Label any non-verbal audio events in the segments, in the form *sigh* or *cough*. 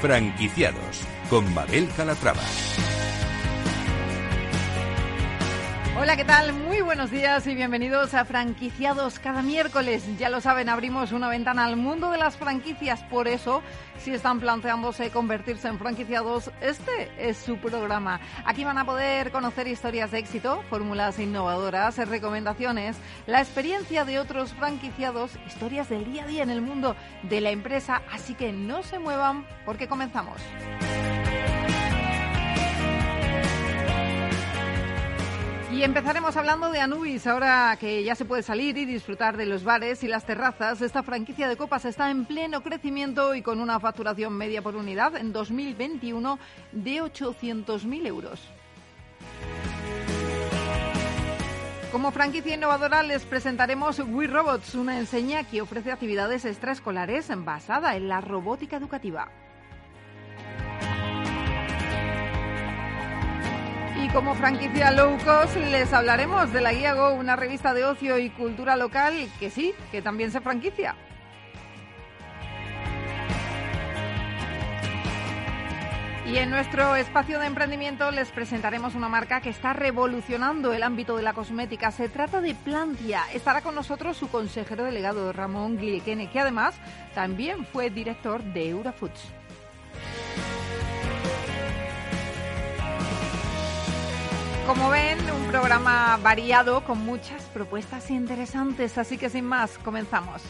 Franquiciados con Mabel Calatrava. Hola, ¿qué tal? Buenos días y bienvenidos a Franquiciados. Cada miércoles, ya lo saben, abrimos una ventana al mundo de las franquicias. Por eso, si están planteándose convertirse en franquiciados, este es su programa. Aquí van a poder conocer historias de éxito, fórmulas innovadoras, recomendaciones, la experiencia de otros franquiciados, historias del día a día en el mundo de la empresa. Así que no se muevan porque comenzamos. Y empezaremos hablando de Anubis, ahora que ya se puede salir y disfrutar de los bares y las terrazas. Esta franquicia de copas está en pleno crecimiento y con una facturación media por unidad en 2021 de 800.000 euros. Como franquicia innovadora les presentaremos We Robots, una enseña que ofrece actividades extraescolares basada en la robótica educativa. Y como franquicia low cost les hablaremos de la Guía Go, una revista de ocio y cultura local que sí, que también se franquicia. Y en nuestro espacio de emprendimiento les presentaremos una marca que está revolucionando el ámbito de la cosmética. Se trata de Plantia. Estará con nosotros su consejero delegado Ramón Gliquene, que además también fue director de Eurafoods. Como ven, un programa variado con muchas propuestas interesantes, así que sin más, comenzamos.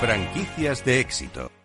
Franquicias de éxito.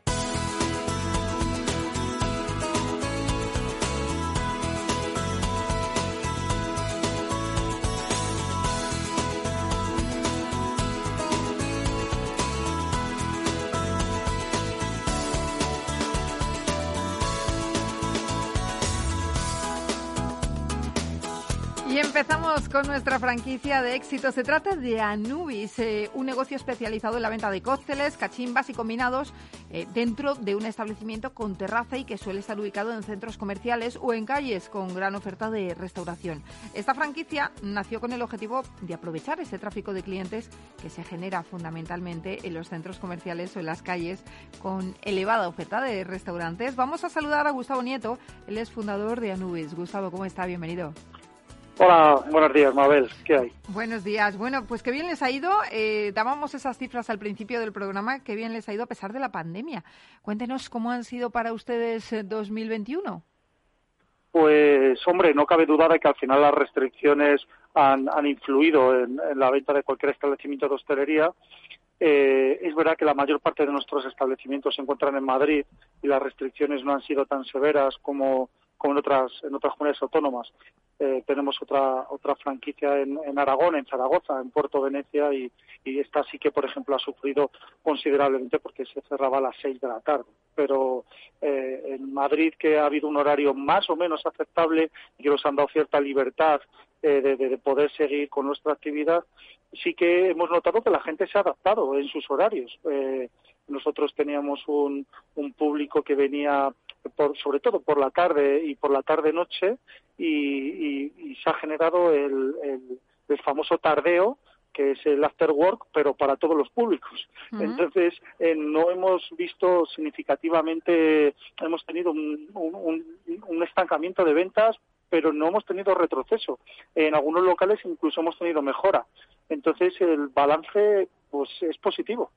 Nuestra franquicia de éxito. Se trata de Anubis, eh, un negocio especializado en la venta de cócteles, cachimbas y combinados eh, dentro de un establecimiento con terraza y que suele estar ubicado en centros comerciales o en calles con gran oferta de restauración. Esta franquicia nació con el objetivo de aprovechar ese tráfico de clientes que se genera fundamentalmente en los centros comerciales o en las calles con elevada oferta de restaurantes. Vamos a saludar a Gustavo Nieto, él es fundador de Anubis. Gustavo, ¿cómo está? Bienvenido. Hola, buenos días, Mabel. ¿Qué hay? Buenos días. Bueno, pues qué bien les ha ido. Eh, dábamos esas cifras al principio del programa. Qué bien les ha ido a pesar de la pandemia. Cuéntenos cómo han sido para ustedes 2021. Eh, pues, hombre, no cabe duda de que al final las restricciones han, influido en, la venta de cualquier establecimiento de hostelería. Eh, es verdad que la mayor parte de nuestros establecimientos se encuentran en Madrid y las restricciones no han sido tan severas como como en otras en otras comunidades autónomas. Eh, tenemos otra otra franquicia en, Aragón, en Zaragoza, en Puerto Venecia y, esta sí que, por ejemplo, ha sufrido considerablemente porque se cerraba a las seis de la tarde. Pero eh, en Madrid, que ha habido un horario más o menos aceptable y que nos han dado cierta libertad eh, de, de, poder seguir con nuestra actividad, sí que hemos notado que la gente se ha adaptado en sus horarios. nosotros teníamos un, un público que venía sobre todo por la tarde y por la tarde-noche, y, se ha generado el, famoso tardeo, que es el after work, pero para todos los públicos. Entonces, eh, no hemos visto significativamente, hemos tenido un, un, estancamiento de ventas, pero no hemos tenido retroceso. En algunos locales incluso hemos tenido mejora. Entonces, el balance pues es positivo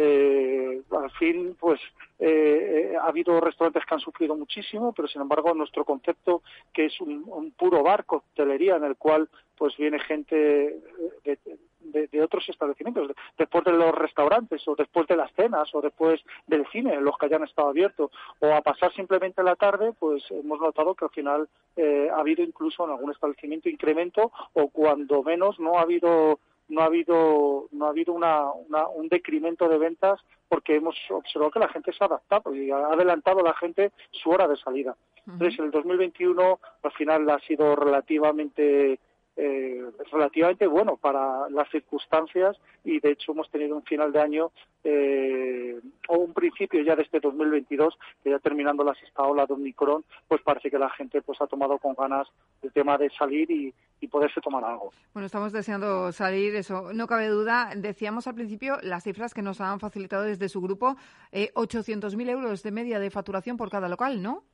eh, al fin, pues eh, ha habido restaurantes que han sufrido muchísimo, pero sin embargo nuestro concepto, que es un, puro bar, coctelería, en el cual pues viene gente de, otros establecimientos, después de los restaurantes o después de las cenas o después del cine, los que hayan estado abiertos, o a pasar simplemente la tarde, pues hemos notado que al final eh, ha habido incluso en algún establecimiento incremento o cuando menos no ha habido no ha habido no ha habido una, un decremento de ventas porque hemos observado que la gente se ha adaptado y ha adelantado a la gente su hora de salida. Entonces, el 2021 al final ha sido relativamente eh, relativamente bueno para las circunstancias y de hecho hemos tenido un final de año eh, o un principio ya de este 2022 que ya terminando la sexta ola de Omicron pues parece que la gente pues ha tomado con ganas el tema de salir y, poderse tomar algo. Bueno, estamos deseando salir, eso no cabe duda. Decíamos al principio las cifras que nos han facilitado desde su grupo, eh, 800.000 euros de media de facturación por cada local, ¿no?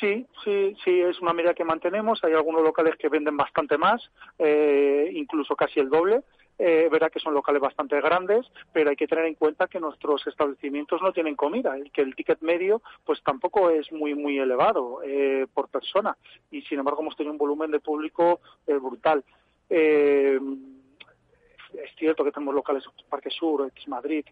Sí, sí, sí, es una medida que mantenemos. Hay algunos locales que venden bastante más, eh, incluso casi el doble. Eh, verá que son locales bastante grandes, pero hay que tener en cuenta que nuestros establecimientos no tienen comida y que el ticket medio pues tampoco es muy muy elevado eh, por persona y sin embargo hemos tenido un volumen de público eh, brutal. es cierto que tenemos locales Parque Sur, X Madrid,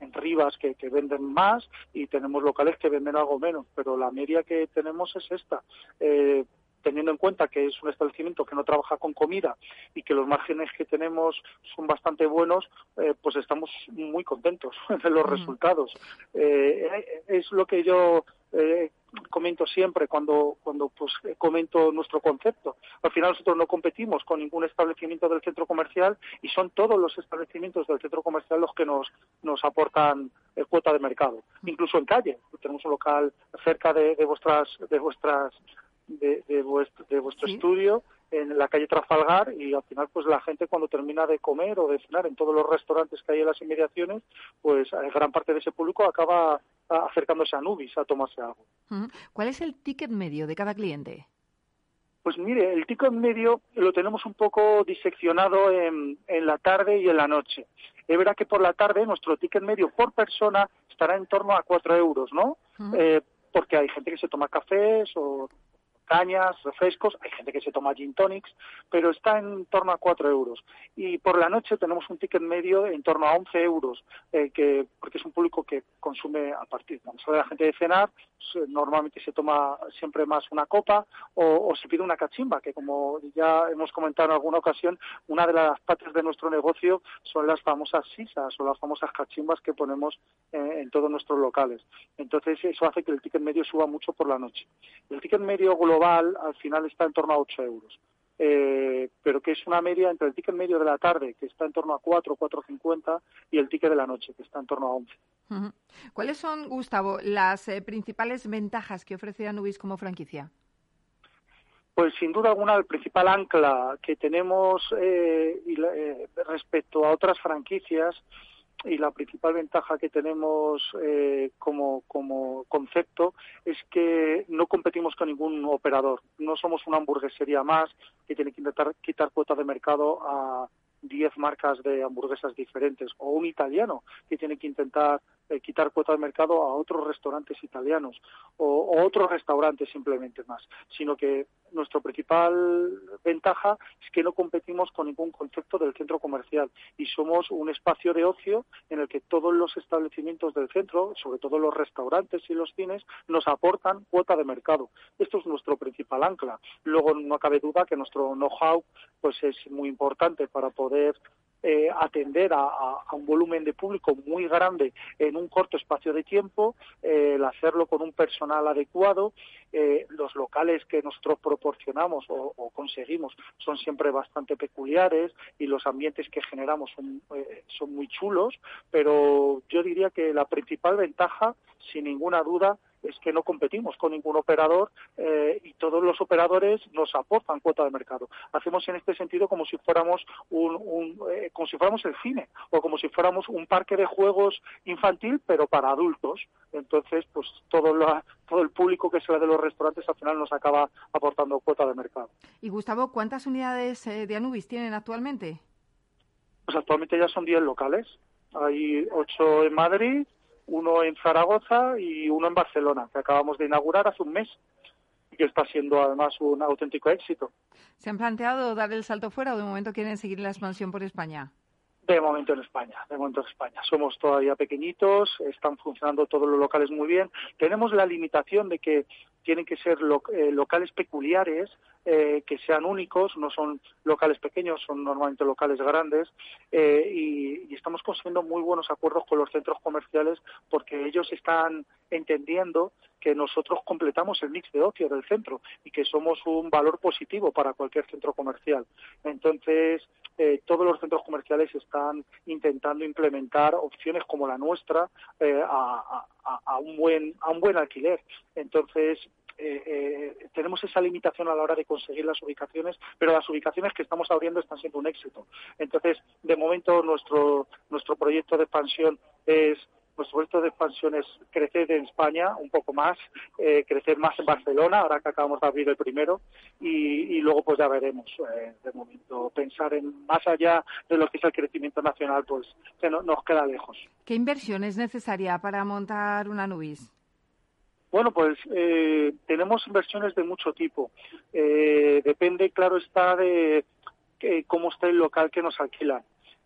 en Rivas que, venden más y tenemos locales que venden algo menos, pero la media que tenemos es esta. Eh, teniendo en cuenta que es un establecimiento que no trabaja con comida y que los márgenes que tenemos son bastante buenos, eh, pues estamos muy contentos *laughs* de los resultados. Eh, es lo que yo eh, comento siempre cuando, cuando pues, comento nuestro concepto. Al final nosotros no competimos con ningún establecimiento del centro comercial y son todos los establecimientos del centro comercial los que nos, nos aportan el cuota de mercado. Incluso en calle. Tenemos un local cerca de, de vuestras, de vuestras de, vuestro, de vuestro estudio en la calle Trafalgar y al final pues la gente cuando termina de comer o de cenar en todos los restaurantes que hay en las inmediaciones pues eh, gran parte de ese público acaba acercándose a Nubis a tomarse algo. ¿Cuál es el ticket medio de cada cliente? Pues mire, el ticket medio lo tenemos un poco diseccionado en, en la tarde y en la noche. Es verdad que por la tarde nuestro ticket medio por persona estará en torno a cuatro euros, ¿no? eh, porque hay gente que se toma cafés o cañas, refrescos, hay gente que se toma gin tonics, pero está en torno a 4 euros. Y por la noche tenemos un ticket medio en torno a 11 euros, eh, que, porque es un público que consume a partir, cuando sale la gente de cenar, normalmente se toma siempre más una copa o, se pide una cachimba, que como ya hemos comentado en alguna ocasión, una de las partes de nuestro negocio son las famosas sisas o las famosas cachimbas que ponemos eh, en todos nuestros locales. Entonces eso hace que el ticket medio suba mucho por la noche. El ticket medio global al final está en torno a 8 euros. Eh, pero que es una media entre el ticket medio de la tarde, que está en torno a 4, 4.50, y el ticket de la noche, que está en torno a 11. ¿Cuáles son, Gustavo, las eh, principales ventajas que ofrece Anubis como franquicia? Pues sin duda alguna el principal ancla que tenemos eh, respecto a otras franquicias y la principal ventaja que tenemos eh, como, como concepto es que no competimos con ningún operador. No somos una hamburguesería más que tiene que intentar quitar cuota de mercado a 10 marcas de hamburguesas diferentes o un italiano que tiene que intentar eh, quitar cuota de mercado a otros restaurantes italianos o, otros restaurantes simplemente más, sino que nuestra principal ventaja es que no competimos con ningún concepto del centro comercial y somos un espacio de ocio en el que todos los establecimientos del centro, sobre todo los restaurantes y los cines, nos aportan cuota de mercado. Esto es nuestro principal ancla. Luego no cabe duda que nuestro know-how pues es muy importante para poder eh, atender a, un volumen de público muy grande en un corto espacio de tiempo, eh, el hacerlo con un personal adecuado. Eh, los locales que nosotros proporcionamos o, conseguimos son siempre bastante peculiares y los ambientes que generamos son, son muy chulos, pero yo diría que la principal ventaja, sin ninguna duda, es que no competimos con ningún operador eh, y todos los operadores nos aportan cuota de mercado. Hacemos en este sentido como si fuéramos un, eh, como si fuéramos el cine o como si fuéramos un parque de juegos infantil pero para adultos. Entonces, pues todo todo el público que sale de los restaurantes al final nos acaba aportando cuota de mercado. Y Gustavo, ¿cuántas unidades eh, de Anubis tienen actualmente? Pues actualmente ya son 10 locales. Hay 8 en Madrid, uno en Zaragoza y uno en Barcelona, que acabamos de inaugurar hace un mes y que está siendo además un auténtico éxito. ¿Se han planteado dar el salto fuera o de momento quieren seguir la expansión por España? De momento en España, de momento en España. Somos todavía pequeñitos, están funcionando todos los locales muy bien. Tenemos la limitación de que tienen que ser eh, locales peculiares, eh, que sean únicos, no son locales pequeños, son normalmente locales grandes, eh, y, estamos consiguiendo muy buenos acuerdos con los centros comerciales porque ellos están entendiendo que nosotros completamos el mix de ocio del centro y que somos un valor positivo para cualquier centro comercial. Entonces, eh, todos los centros comerciales están intentando implementar opciones como la nuestra eh, a, un buen a un buen alquiler. Entonces, eh, tenemos esa limitación a la hora de conseguir las ubicaciones, pero las ubicaciones que estamos abriendo están siendo un éxito. Entonces, de momento, nuestro, nuestro proyecto de expansión es nuestro proyecto de expansión es crecer en España un poco más, eh, crecer más en Barcelona, ahora que acabamos de abrir el primero, y, luego pues ya veremos. Eh, de momento, pensar en más allá de lo que es el crecimiento nacional, pues que no, nos queda lejos. ¿Qué inversión es necesaria para montar una Nubis? Bueno, pues eh, tenemos inversiones de mucho tipo. depende, claro está, de cómo está el local que nos alquilan.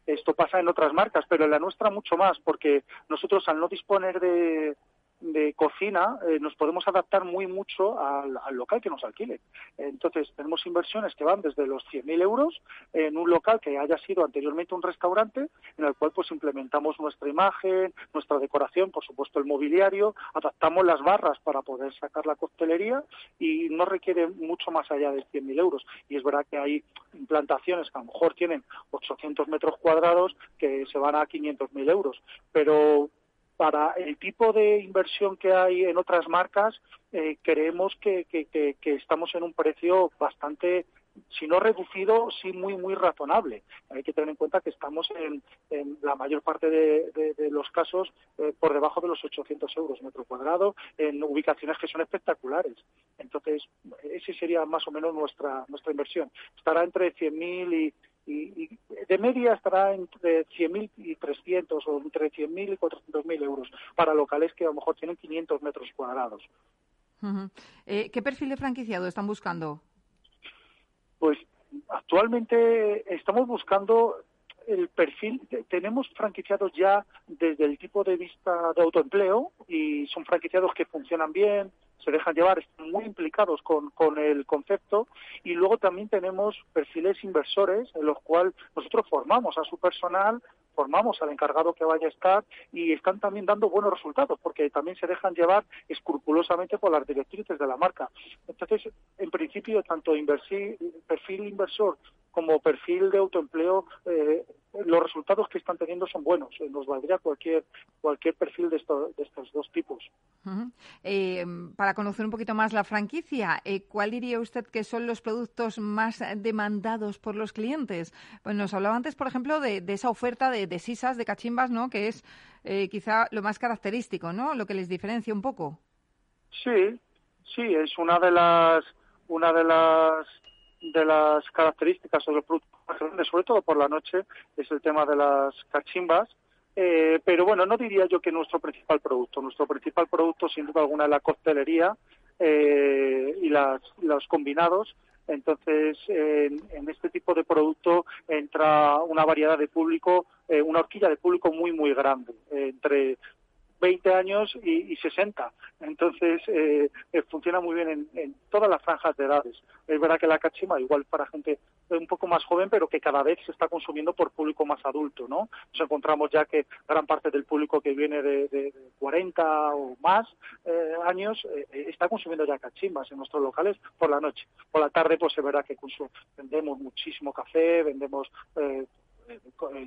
Esto pasa en otras marcas, pero en la nuestra mucho más, porque nosotros al no disponer de, de cocina eh, nos podemos adaptar muy mucho al, local que nos alquile. Entonces, tenemos inversiones que van desde los 100.000 euros en un local que haya sido anteriormente un restaurante, en el cual pues implementamos nuestra imagen, nuestra decoración, por supuesto el mobiliario, adaptamos las barras para poder sacar la coctelería y no requiere mucho más allá de 100.000 euros. Y es verdad que hay implantaciones que a lo mejor tienen 800 metros cuadrados que se van a 500.000 euros, pero para el tipo de inversión que hay en otras marcas, eh, creemos que, estamos en un precio bastante, si no reducido, sí muy, muy razonable. Hay que tener en cuenta que estamos en, la mayor parte de, los casos eh, por debajo de los 800 euros metro cuadrado, en ubicaciones que son espectaculares. Entonces, esa sería más o menos nuestra, nuestra inversión. Estará entre 100.000 y y, de media estará entre 100.000 y 300 o entre 100.000 y 400.000 euros para locales que a lo mejor tienen 500 metros cuadrados. Eh, ¿Qué perfil de franquiciado están buscando? Pues actualmente estamos buscando el perfil, tenemos franquiciados ya desde el tipo de vista de autoempleo y son franquiciados que funcionan bien, se dejan llevar, están muy implicados con, con el concepto y luego también tenemos perfiles inversores en los cuales nosotros formamos a su personal, formamos al encargado que vaya a estar y están también dando buenos resultados porque también se dejan llevar escrupulosamente por las directrices de la marca. Entonces, en principio, tanto perfil inversor como perfil de autoempleo, eh, los resultados que están teniendo son buenos. Eh, nos valdría cualquier cualquier perfil de, de estos dos tipos. Eh, para conocer un poquito más la franquicia, ¿cuál diría usted que son los productos más demandados por los clientes? Pues nos hablaba antes, por ejemplo, de, esa oferta de, de, sisas, de cachimbas, ¿no? Que es quizá lo más característico, ¿no? Lo que les diferencia un poco. Sí, sí, es una de las una de las de las características o los productos más grandes, sobre todo por la noche, es el tema de las cachimbas. Eh, pero bueno, no diría yo que nuestro principal producto. Nuestro principal producto, sin duda alguna, es la coctelería eh, y las, los combinados. Entonces, en, este tipo de producto entra una variedad de público, eh, una horquilla de público muy, muy grande, entre 20 años y, y 60. Entonces, eh, eh, funciona muy bien en, todas las franjas de edades. Es verdad que la cachima, igual para gente un poco más joven, pero que cada vez se está consumiendo por público más adulto, ¿no? Nos encontramos ya que gran parte del público que viene de, 40 o más eh, años está consumiendo ya cachimbas en nuestros locales por la noche. Por la tarde, pues se verá que vendemos muchísimo café, vendemos eh,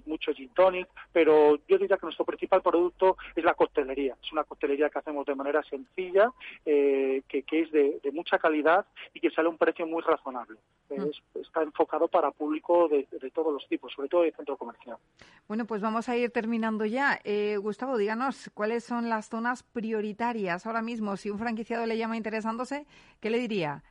mucho gin tonic, pero yo diría que nuestro principal producto es la coctelería. Es una coctelería que hacemos de manera sencilla, eh, que, es de, mucha calidad y que sale a un precio muy razonable. Mm. está enfocado para público de, todos los tipos, sobre todo de centro comercial. Bueno, pues vamos a ir terminando ya. Eh, Gustavo, díganos cuáles son las zonas prioritarias ahora mismo. Si un franquiciado le llama interesándose, ¿qué le diría?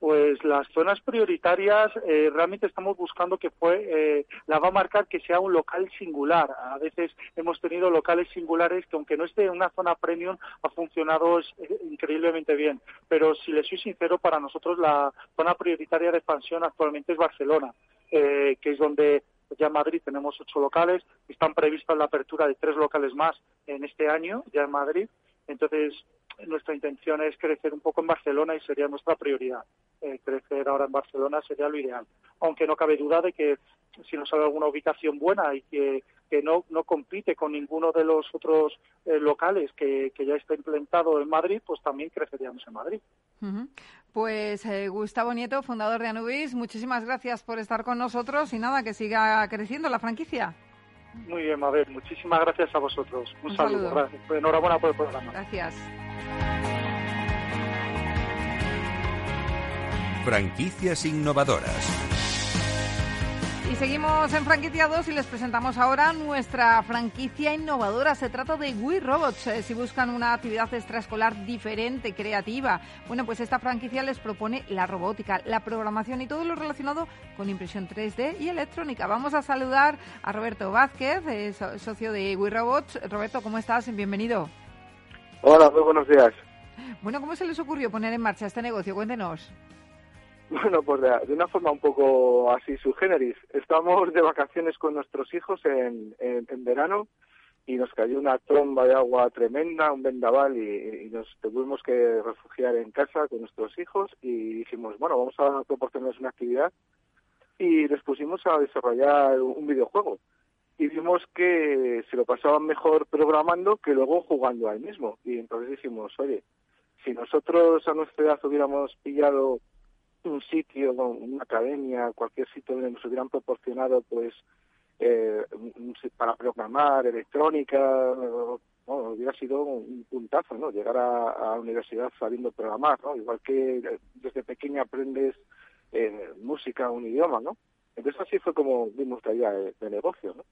Pues las zonas prioritarias eh, realmente estamos buscando que fue eh, la va a marcar que sea un local singular. A veces hemos tenido locales singulares que aunque no esté en una zona premium ha funcionado eh, increíblemente bien. Pero si les soy sincero, para nosotros la zona prioritaria de expansión actualmente es Barcelona, que es donde ya en Madrid tenemos ocho locales, están previstas la apertura de tres locales más en este año ya en Madrid. Entonces, nuestra intención es crecer un poco en Barcelona y sería nuestra prioridad. Eh, crecer ahora en Barcelona sería lo ideal. Aunque no cabe duda de que si nos sale alguna ubicación buena y que, no, no compite con ninguno de los otros eh, locales que, ya está implementado en Madrid, pues también creceríamos en Madrid. Pues eh, Gustavo Nieto, fundador de Anubis, muchísimas gracias por estar con nosotros y nada, que siga creciendo la franquicia. Muy bien, Mabel. Muchísimas gracias a vosotros. Un, saludo. Enhorabuena por el programa. Gracias. Franquicias innovadoras. Y seguimos en franquicia 2 y les presentamos ahora nuestra franquicia innovadora. Se trata de Wii Robots. Eh, si buscan una actividad extraescolar diferente, creativa, bueno, pues esta franquicia les propone la robótica, la programación y todo lo relacionado con impresión 3D y electrónica. Vamos a saludar a Roberto Vázquez, eh, socio de Wii Robots. Roberto, ¿cómo estás? Bienvenido. Hola, muy buenos días. Bueno, ¿cómo se les ocurrió poner en marcha este negocio? Cuéntenos. *laughs* Bueno, pues de, una forma un poco así subgéneris. Estamos de vacaciones con nuestros hijos en, en, verano y nos cayó una tromba de agua tremenda, un vendaval y, nos tuvimos que refugiar en casa con nuestros hijos y dijimos, bueno, vamos a proporcionarles una actividad y les pusimos a desarrollar un videojuego. Y vimos que se lo pasaban mejor programando que luego jugando ahí mismo. Y entonces dijimos, oye, si nosotros a nuestra edad hubiéramos pillado un sitio, una academia, cualquier sitio donde nos hubieran proporcionado, pues, eh, para programar, electrónica, hubiera sido un puntazo, ¿no? Llegar a, la universidad sabiendo programar, ¿no? Igual que desde pequeña aprendes eh, música, un idioma, ¿no? Entonces así fue como vimos la idea de negocio, ¿no?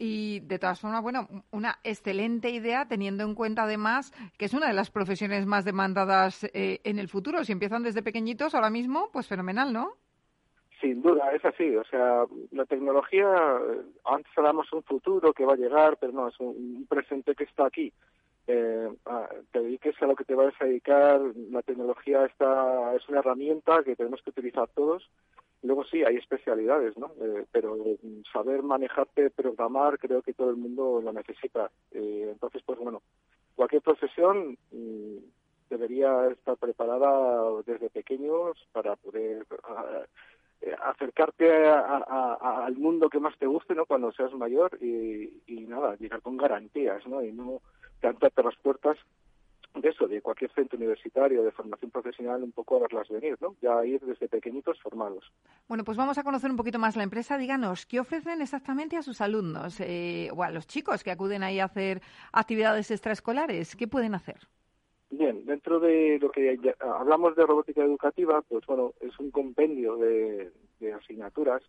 Y de todas formas, bueno, una excelente idea teniendo en cuenta además que es una de las profesiones más demandadas eh, en el futuro. Si empiezan desde pequeñitos ahora mismo, pues fenomenal, ¿no? Sin duda, es así. O sea, la tecnología, eh, antes hablamos un futuro que va a llegar, pero no, es un, presente que está aquí. Eh, te dediques a lo que te vayas a dedicar, la tecnología está, es una herramienta que tenemos que utilizar todos Luego sí, hay especialidades, ¿no? Eh, pero saber manejarte, programar, creo que todo el mundo lo necesita. Eh, entonces, pues bueno, cualquier profesión mm, debería estar preparada desde pequeños para poder eh, acercarte al mundo que más te guste, ¿no? Cuando seas mayor y, y nada, llegar con garantías, ¿no? Y no cantarte las puertas de eso, de cualquier centro universitario de formación profesional, un poco a verlas venir, ¿no? Ya ir desde pequeñitos formados. Bueno, pues vamos a conocer un poquito más la empresa. Díganos, ¿qué ofrecen exactamente a sus alumnos eh, o a los chicos que acuden ahí a hacer actividades extraescolares? ¿Qué pueden hacer? Bien, dentro de lo que hablamos de robótica educativa, pues bueno, es un compendio de, de asignaturas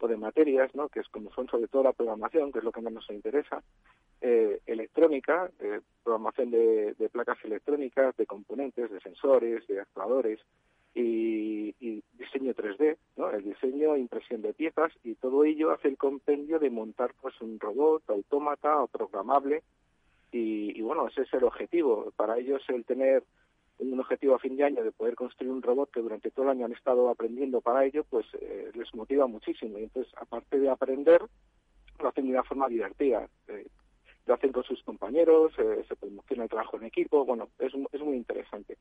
o de materias, ¿no? Que es como son sobre todo la programación, que es lo que más nos interesa, eh, electrónica, eh, programación de, placas electrónicas, de componentes, de sensores, de actuadores y, diseño 3D, ¿no? el diseño, impresión de piezas y todo ello hace el compendio de montar pues un robot autómata o programable y, bueno, ese es el objetivo. Para ellos el tener un objetivo a fin de año de poder construir un robot que durante todo el año han estado aprendiendo para ello, pues eh, les motiva muchísimo. Y entonces, aparte de aprender, lo hacen de una forma divertida lo hacen con sus compañeros, eh, se promociona el trabajo en equipo, bueno, es, es muy interesante.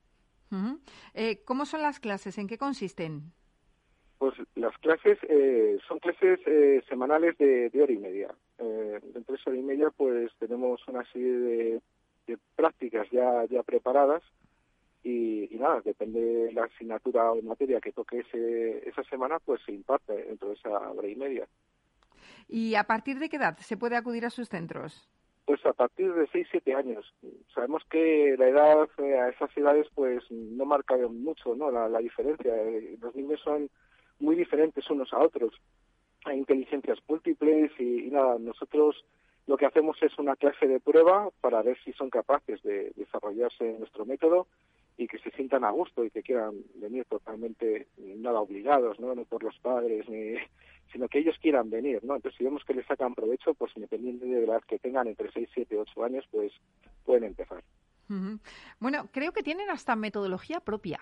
Eh, ¿Cómo son las clases? ¿En qué consisten? Pues las clases eh, son clases semanales de, hora y media. Eh, entre esa hora y media pues tenemos una serie de, prácticas ya, ya preparadas y, nada, depende de la asignatura o materia que toque ese, esa semana, pues se imparte dentro de esa hora y media. ¿Y a partir de qué edad se puede acudir a sus centros? Pues a partir de 6-7 años. Sabemos que la edad eh, a esas edades pues no marca mucho ¿no? la, diferencia. Eh, los niños son muy diferentes unos a otros. Hay inteligencias múltiples y, nada, nosotros lo que hacemos es una clase de prueba para ver si son capaces de desarrollarse en nuestro método y que se sientan a gusto y que quieran venir totalmente nada obligados, ¿no? No por los padres ni sino que ellos quieran venir, ¿no? Entonces, si vemos que les sacan provecho, pues independiente de la edad que tengan, entre 6, 7, 8 años, pues pueden empezar. Bueno, creo que tienen hasta metodología propia.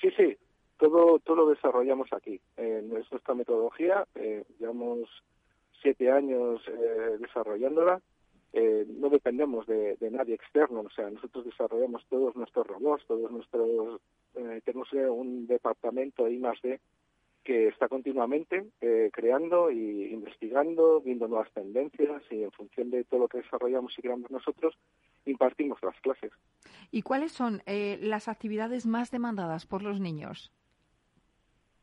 Sí, sí, todo, todo lo desarrollamos aquí. Eh, nuestra metodología, eh, llevamos siete años eh, desarrollándola eh, no dependemos de, nadie externo, o sea, nosotros desarrollamos todos nuestros robots, todos nuestros, eh, tenemos un departamento I más D que está continuamente eh, creando y investigando, viendo nuevas tendencias y en función de todo lo que desarrollamos y creamos nosotros, impartimos las clases. ¿Y cuáles son las actividades más demandadas por los niños?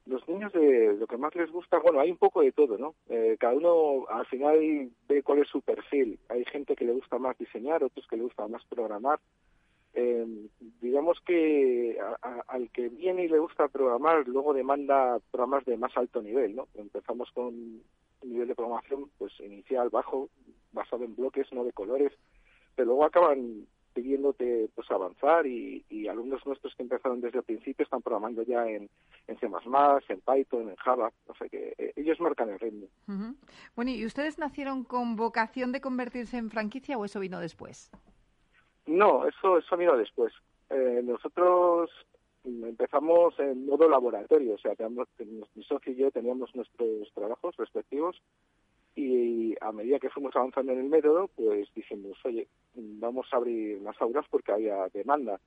Los niños de lo que más les gusta, bueno, hay un poco de todo, ¿no? Eh, cada uno al final ve cuál es su perfil. Hay gente que le gusta más diseñar, otros que le gusta más programar. Eh, digamos que al que viene y le gusta programar, luego demanda programas de más alto nivel, ¿no? Empezamos con un nivel de programación pues inicial, bajo, basado en bloques, no de colores, pero luego acaban pidiéndote pues avanzar y, alumnos nuestros que empezaron desde el principio están programando ya en, en C++, en Python, en Java, o sea que eh, ellos marcan el ritmo. Bueno, ¿y ustedes nacieron con vocación de convertirse en franquicia o eso vino después? No, eso, eso vino después. Eh, nosotros empezamos en modo laboratorio, o sea, teníamos, mi socio y yo teníamos nuestros trabajos respectivos y a medida que fuimos avanzando en el método, pues dijimos, oye, vamos a abrir más aulas porque había demanda.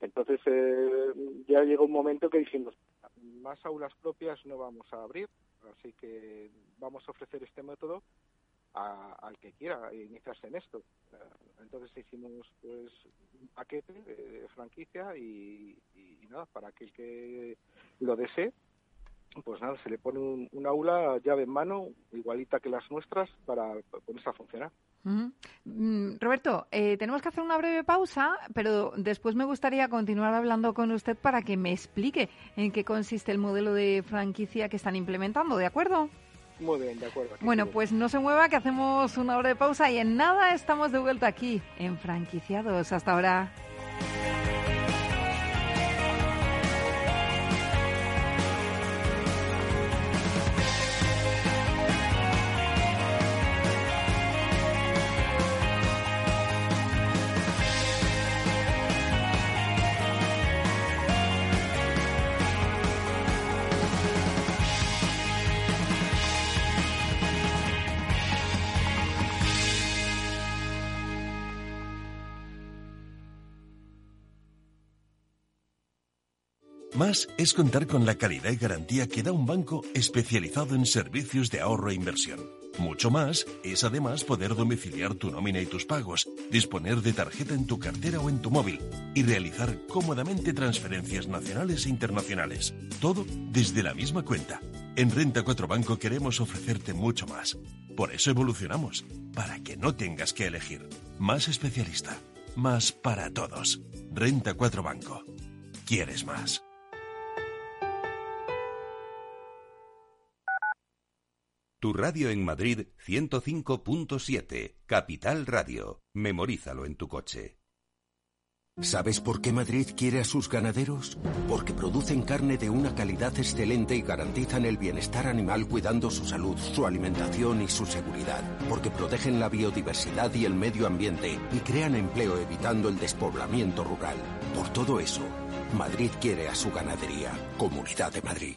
Entonces eh, ya llegó un momento que dijimos, más aulas propias no vamos a abrir, así que vamos a ofrecer este método al que quiera iniciarse en esto. Entonces hicimos pues un paquete de, franquicia y, y, nada, para aquel que lo desee, pues nada, se le pone un, aula llave en mano, igualita que las nuestras, para ponerse a funcionar. Mm, Roberto, eh, tenemos que hacer una breve pausa, pero después me gustaría continuar hablando con usted para que me explique en qué consiste el modelo de franquicia que están implementando, ¿de acuerdo? Muy bien, de acuerdo. Bueno, pues no se mueva, que hacemos una breve pausa y en nada estamos de vuelta aquí, en Franquiciados. Hasta ahora. Es contar con la calidad y garantía que da un banco especializado en servicios de ahorro e inversión. Mucho más es además poder domiciliar tu nómina y tus pagos, disponer de tarjeta en tu cartera o en tu móvil y realizar cómodamente transferencias nacionales e internacionales. Todo desde la misma cuenta. En Renta 4 Banco queremos ofrecerte mucho más. Por eso evolucionamos, para que no tengas que elegir. Más especialista, más para todos. Renta 4 Banco. ¿Quieres más? Tu radio en Madrid 105.7, Capital Radio. Memorízalo en tu coche. ¿Sabes por qué Madrid quiere a sus ganaderos? Porque producen carne de una calidad excelente y garantizan el bienestar animal cuidando su salud, su alimentación y su seguridad. Porque protegen la biodiversidad y el medio ambiente y crean empleo evitando el despoblamiento rural. Por todo eso, Madrid quiere a su ganadería. Comunidad de Madrid.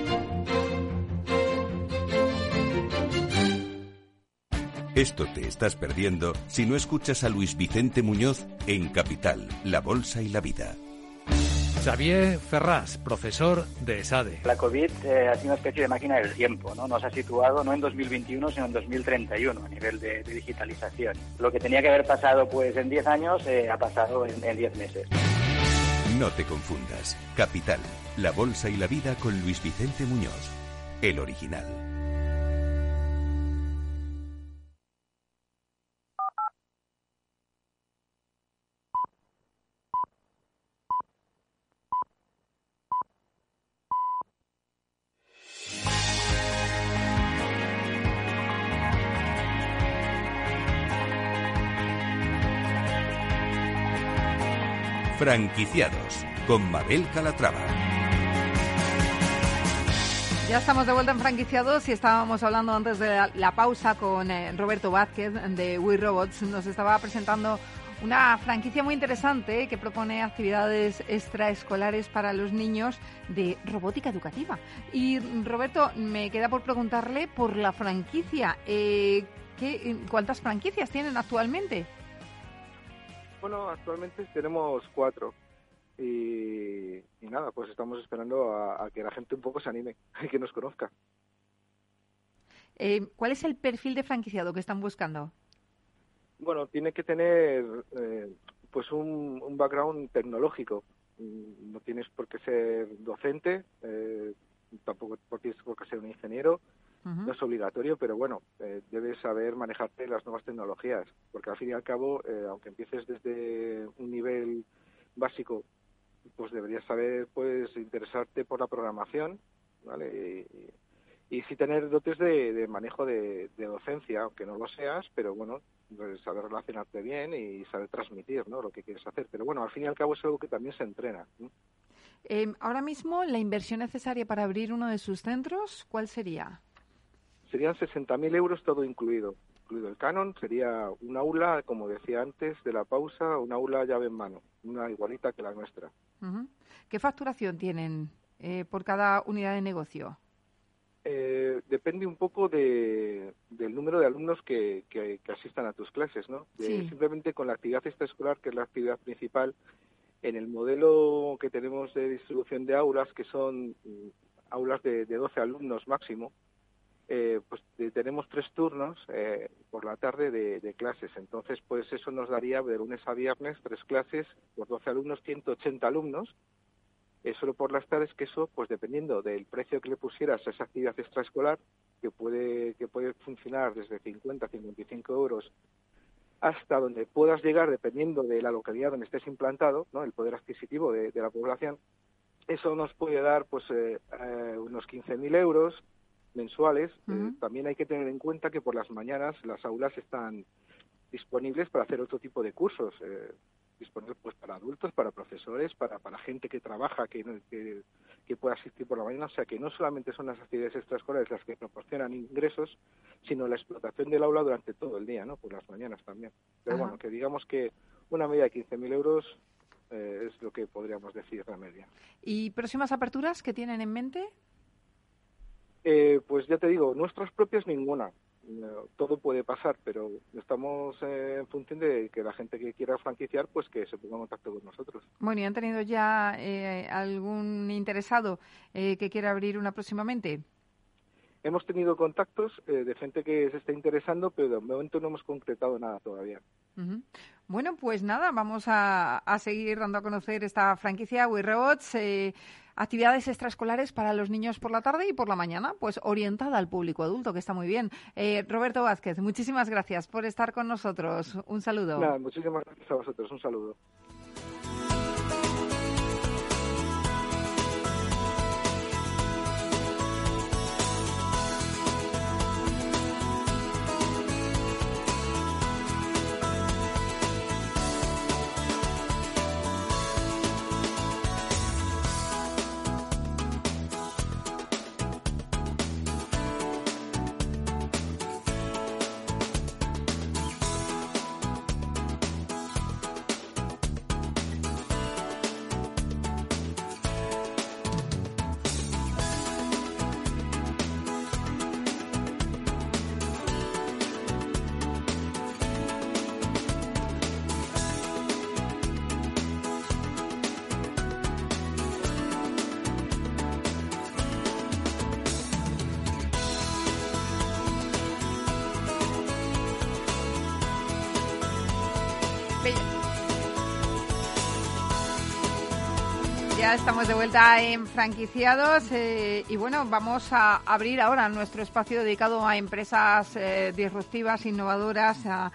Esto te estás perdiendo si no escuchas a Luis Vicente Muñoz en Capital, La Bolsa y la Vida. Xavier Ferraz, profesor de ESADE. La COVID eh, ha sido una especie de máquina del tiempo, ¿no? Nos ha situado no en 2021, sino en 2031 a nivel de, digitalización. Lo que tenía que haber pasado pues en 10 años eh, ha pasado en 10 meses. No te confundas. Capital, la bolsa y la vida con Luis Vicente Muñoz, el original. Franquiciados con Mabel Calatrava. Ya estamos de vuelta en franquiciados y estábamos hablando antes de la, pausa con eh, Roberto Vázquez de We Robots. Nos estaba presentando una franquicia muy interesante que propone actividades extraescolares para los niños de robótica educativa. Y Roberto, me queda por preguntarle por la franquicia. Eh, ¿qué, ¿Cuántas franquicias tienen actualmente? Bueno, actualmente tenemos cuatro. Y, nada, pues estamos esperando a, que la gente un poco se anime *laughs* y que nos conozca. Eh, ¿Cuál es el perfil de franquiciado que están buscando? Bueno, tiene que tener eh, pues un, un, background tecnológico. No tienes por qué ser docente, eh, tampoco tienes por qué ser un ingeniero, no es obligatorio, pero bueno, eh, debes saber manejarte las nuevas tecnologías, porque al fin y al cabo, eh, aunque empieces desde un nivel básico, pues deberías saber, pues, interesarte por la programación, ¿vale? Y, y sí tener dotes de, manejo de, docencia, aunque no lo seas, pero bueno, pues saber relacionarte bien y saber transmitir, ¿no? Lo que quieres hacer. Pero bueno, al fin y al cabo es algo que también se entrena. Eh, ahora mismo, la inversión necesaria para abrir uno de sus centros, ¿cuál sería? Serían 60.000 euros todo incluido. Incluido el canon, sería un aula, como decía antes de la pausa, un aula llave en mano, una igualita que la nuestra. ¿Qué facturación tienen eh, por cada unidad de negocio? Eh, depende un poco de, del número de alumnos que, que, asistan a tus clases, ¿no? Simplemente con la actividad extraescolar, que es la actividad principal, en el modelo que tenemos de distribución de aulas, que son mm, aulas de, de 12 alumnos máximo, eh, pues tenemos tres turnos eh, por la tarde de, clases. Entonces, pues eso nos daría de lunes a viernes tres clases por 12 alumnos, 180 alumnos. Eh, solo por las tardes, que eso, pues dependiendo del precio que le pusieras a esa actividad extraescolar, que puede, que puede funcionar desde 50 a 55 euros hasta donde puedas llegar dependiendo de la localidad donde estés implantado, ¿no? el poder adquisitivo de, la población, eso nos puede dar pues unos 15.000 euros, mensuales. Eh, también hay que tener en cuenta que por las mañanas las aulas están disponibles para hacer otro tipo de cursos, eh, disponibles pues para adultos, para profesores, para, para gente que trabaja, que, que, que, pueda asistir por la mañana. O sea que no solamente son las actividades extraescolares las que proporcionan ingresos, sino la explotación del aula durante todo el día, ¿no? Por las mañanas también. Pero bueno, que digamos que una media de 15.000 euros eh, es lo que podríamos decir la media. ¿Y próximas aperturas que tienen en mente? Eh, pues ya te digo, nuestras propias ninguna. todo puede pasar, pero estamos eh, en función de que la gente que quiera franquiciar, pues que se ponga en contacto con nosotros. Bueno, ¿y han tenido ya eh, algún interesado que quiera abrir una próximamente? Hemos tenido contactos de gente que se está interesando, pero de momento no hemos concretado nada todavía. Bueno, pues nada, vamos a, seguir dando a conocer esta franquicia We Robots. Eh, actividades extraescolares para los niños por la tarde y por la mañana, pues orientada al público adulto, que está muy bien. Eh, Roberto Vázquez, muchísimas gracias por estar con nosotros. Un saludo. muchísimas gracias a vosotros. Un saludo. Estamos de vuelta en franquiciados eh, y bueno, vamos a abrir ahora nuestro espacio dedicado a empresas eh, disruptivas, innovadoras, a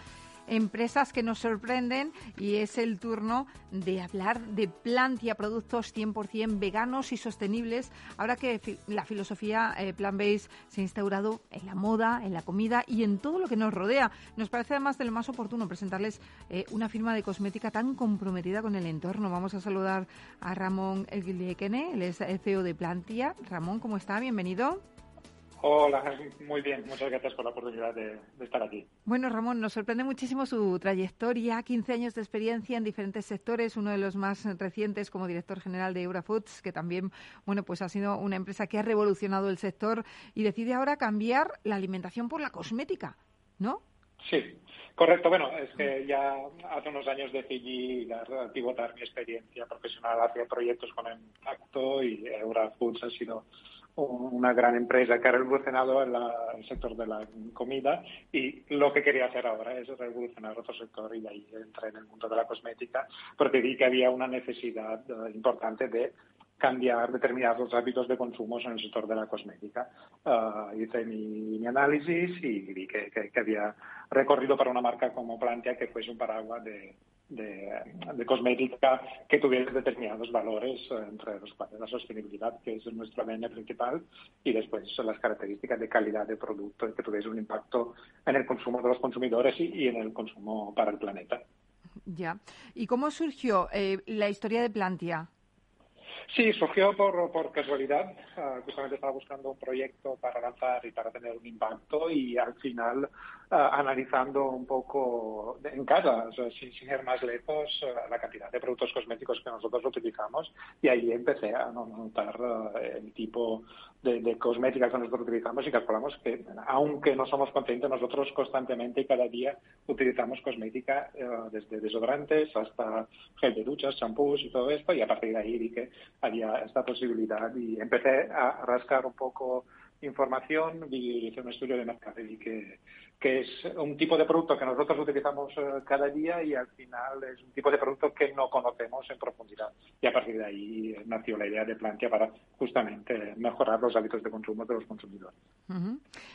empresas que nos sorprenden y es el turno de hablar de Plantia, productos 100% veganos y sostenibles. Ahora que la filosofía eh, plant-based se ha instaurado en la moda, en la comida y en todo lo que nos rodea, nos parece además de lo más oportuno presentarles eh, una firma de cosmética tan comprometida con el entorno. Vamos a saludar a Ramón Elguilekene, él es CEO de Plantia. Ramón, ¿cómo está? Bienvenido. Hola, muy bien. Muchas gracias por la oportunidad de, estar aquí. Bueno, Ramón, nos sorprende muchísimo su trayectoria, 15 años de experiencia en diferentes sectores, uno de los más recientes como director general de Eurafoods, que también, bueno, pues ha sido una empresa que ha revolucionado el sector y decide ahora cambiar la alimentación por la cosmética, ¿no? Sí, correcto. Bueno, es que ya hace unos años decidí pivotar mi experiencia profesional hacia proyectos con impacto y Eurafoods ha sido una gran empresa que ha revolucionado el, sector de la comida y lo que quería hacer ahora es revolucionar otro sector y de ahí entré en el mundo de la cosmética porque vi que había una necesidad eh, importante de cambiar determinados hábitos de consumo en el sector de la cosmética. Uh, hice mi, análisis y vi que, que, había recorrido para una marca como Plantia que fuese un paraguas de, de, cosmética que tuviera determinados valores, eh, entre los cuales la sostenibilidad, que es nuestro ADN principal, y después las características de calidad de producto, que tuviese un impacto en el consumo de los consumidores y, en el consumo para el planeta. Ya. ¿Y cómo surgió eh, la historia de Plantia? Sí, surgió por, por casualidad. Uh, justamente estaba buscando un proyecto para lanzar y para tener un impacto y al final, analizando un poco en casa, sin, ir más lejos, uh, la cantidad de productos cosméticos que nosotros utilizamos y ahí empecé a notar el tipo de, de, cosmética que nosotros utilizamos y calculamos que, aunque no somos conscientes, nosotros constantemente y cada día utilizamos cosmética desde desodorantes hasta gel de duchas, champús y todo esto y a partir de ahí vi que había esta posibilidad y empecé a rascar un poco información y hice un estudio de mercado y que, que es un tipo de producto que nosotros utilizamos eh, cada día y al final es un tipo de producto que no conocemos en profundidad. Y a partir de ahí nació la idea de Plantia para justamente mejorar los hábitos de consumo de los consumidores.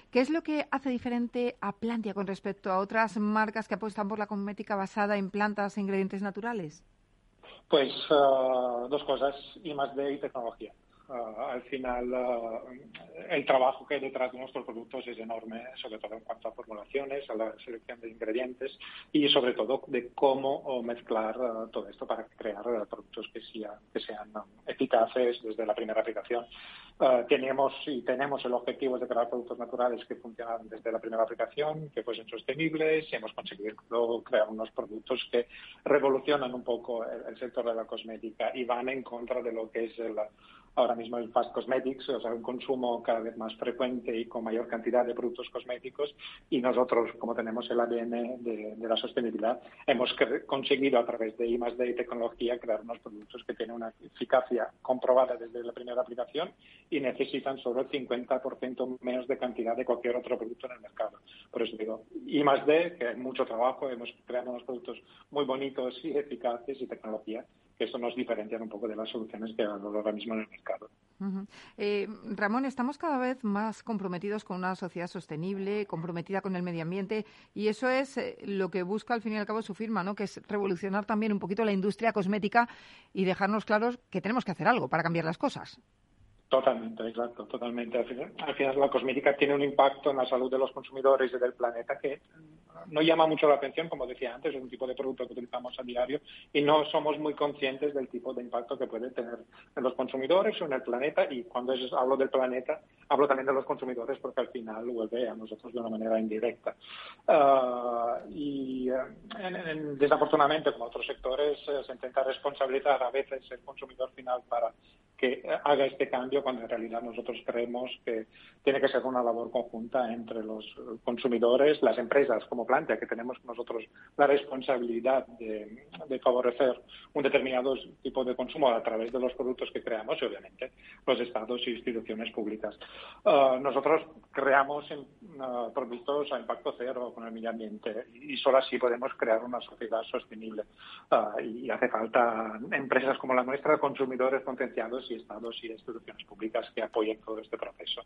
¿Qué es lo que hace diferente a Plantia con respecto a otras marcas que apuestan por la cosmética basada en plantas e ingredientes naturales? Pues uh, dos cosas, I más D y tecnología. Uh, al final, uh, el trabajo que hay detrás de nuestros productos es enorme, sobre todo en cuanto a formulaciones, a la selección de ingredientes y sobre todo de cómo mezclar todo esto para crear productos que, sean, que sean eficaces desde la primera aplicación. tenemos y tenemos el objetivo de crear productos naturales que funcionan desde la primera aplicación, que fuesen sostenibles y hemos conseguido crear unos productos que revolucionan un poco el, el sector de la cosmética y van en contra de lo que es el, ahora mismo el fast cosmetics, o sea, un consumo cada vez más frecuente y con mayor cantidad de productos cosméticos y nosotros, como tenemos el ADN de, la sostenibilidad, hemos conseguido a través de I D y tecnología crear unos productos que tienen una eficacia comprobada desde la primera aplicación y necesitan solo el 50% menos de cantidad de cualquier otro producto en el mercado. Por eso digo, I D, que hay mucho trabajo, hemos creado unos productos muy bonitos y eficaces y tecnología eso nos diferencia un poco de las soluciones que hay ahora mismo en el mercado. Eh, Ramón, estamos cada vez más comprometidos con una sociedad sostenible, comprometida con el medio ambiente, y eso es eh, lo que busca al fin y al cabo su firma, ¿no? que es revolucionar también un poquito la industria cosmética y dejarnos claros que tenemos que hacer algo para cambiar las cosas. Totalmente, exacto, totalmente. Al final, la cosmética tiene un impacto en la salud de los consumidores y del planeta que no llama mucho la atención, como decía antes, es un tipo de producto que utilizamos a diario y no somos muy conscientes del tipo de impacto que puede tener en los consumidores o en el planeta. Y cuando hablo del planeta, hablo también de los consumidores porque al final vuelve a nosotros de una manera indirecta. Ah, y eh, desafortunadamente, como otros sectores, eh, se intenta responsabilizar a veces el consumidor final para que haga este cambio cuando en realidad nosotros creemos que tiene que ser una labor conjunta entre los consumidores, las empresas como Plantea, que tenemos nosotros la responsabilidad de, favorecer un determinado tipo de consumo a través de los productos que creamos y obviamente los estados y instituciones públicas. Uh, nosotros creamos uh, productos a impacto cero con el medio ambiente y solo así podemos crear una sociedad sostenible. Uh, y hace falta empresas como la nuestra, consumidores concienciados y estados y instituciones públicas que apoyen todo este proceso.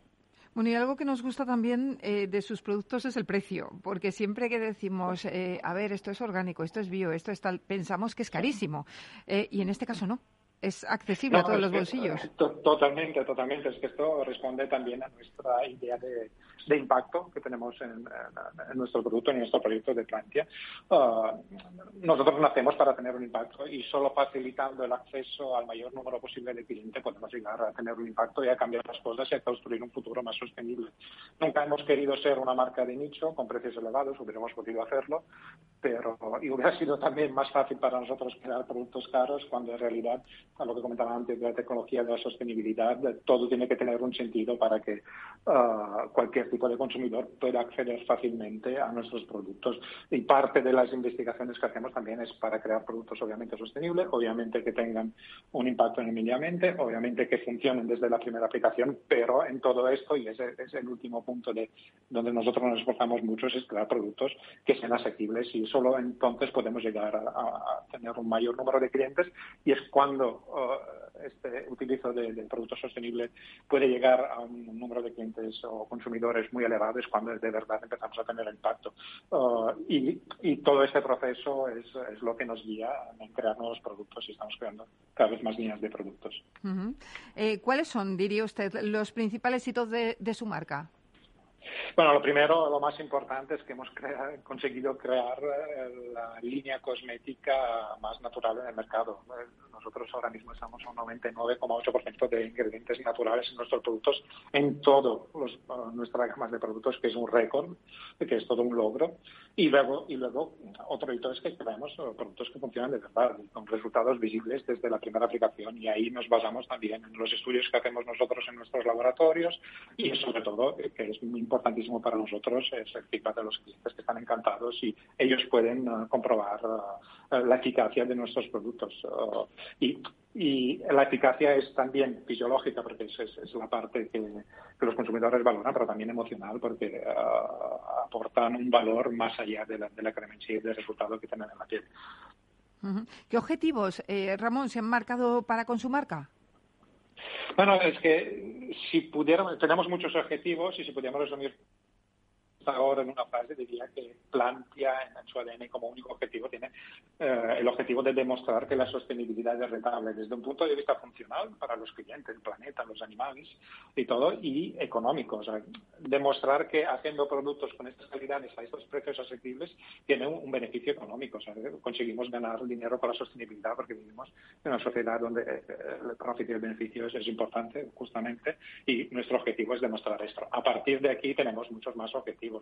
Bueno, y algo que nos gusta también eh, de sus productos es el precio, porque siempre que decimos, eh, a ver, esto es orgánico, esto es bio, esto es tal, pensamos que es carísimo. Eh, y en este caso no es accesible a todos los bolsillos. totalmente, totalmente. Es que esto responde también a nuestra idea de, impacto que tenemos en, nuestro producto, en nuestro proyecto de Plantia. Uh, nosotros nacemos para tener un impacto y solo facilitando el acceso al mayor número posible de clientes podemos llegar a tener un impacto y a cambiar las cosas y a construir un futuro más sostenible. Nunca hemos querido ser una marca de nicho con precios elevados, hubiéramos podido hacerlo, pero y hubiera sido también más fácil para nosotros crear productos caros cuando en realidad a lo que comentaba antes de la tecnología de la sostenibilidad, todo tiene que tener un sentido para que uh, cualquier tipo de consumidor pueda acceder fácilmente a nuestros productos. Y parte de las investigaciones que hacemos también es para crear productos obviamente sostenibles, obviamente que tengan un impacto en el medio ambiente, obviamente que funcionen desde la primera aplicación, pero en todo esto, y ese es el último punto de donde nosotros nos esforzamos mucho, es crear productos que sean asequibles y solo entonces podemos llegar a, a tener un mayor número de clientes y es cuando este utilizo de, productos sostenibles puede llegar a un número de clientes o consumidores muy elevados cuando de verdad empezamos a tener impacto. Uh, y, todo este proceso es, lo que nos guía en crear nuevos productos y estamos creando cada vez más líneas de productos. Eh, ¿Cuáles son, diría usted, los principales hitos de su marca? Bueno, lo primero, lo más importante es que hemos conseguido crear eh, la línea cosmética más natural en el mercado. Nosotros ahora mismo estamos a un 99,8% de ingredientes naturales en nuestros productos, en todo los, nuestra gama de productos, que es un récord, que es todo un logro. Y luego, y luego otro hito es que creamos productos que funcionan de verdad, con resultados visibles desde la primera aplicación. Y ahí nos basamos también en los estudios que hacemos nosotros en nuestros laboratorios y sobre todo, que es muy importante importantísimo para nosotros es el feedback de los clientes que están encantados y ellos pueden uh, comprobar uh, la eficacia de nuestros productos. Uh, y, la eficacia es también fisiológica porque es, la parte que, los consumidores valoran, pero también emocional porque aportan un valor más allá de la, de la y del resultado que tienen en la piel. ¿Qué objetivos, eh, Ramón, se han marcado para con su marca? Bueno, es que si pudiéramos, tenemos muchos objetivos y si pudiéramos resumir ahora en una frase diría que Plantia en su ADN como único objetivo tiene eh, el objetivo de demostrar que la sostenibilidad es rentable desde un punto de vista funcional para los clientes, el planeta, los animales y todo, y económico. O sea, demostrar que haciendo productos con estas calidades a estos precios asequibles tiene un, beneficio económico. O sea, conseguimos ganar dinero con la sostenibilidad porque vivimos en una sociedad donde eh, el profit y el beneficio es importante, justamente, y nuestro objetivo es demostrar esto. A partir de aquí tenemos muchos más objetivos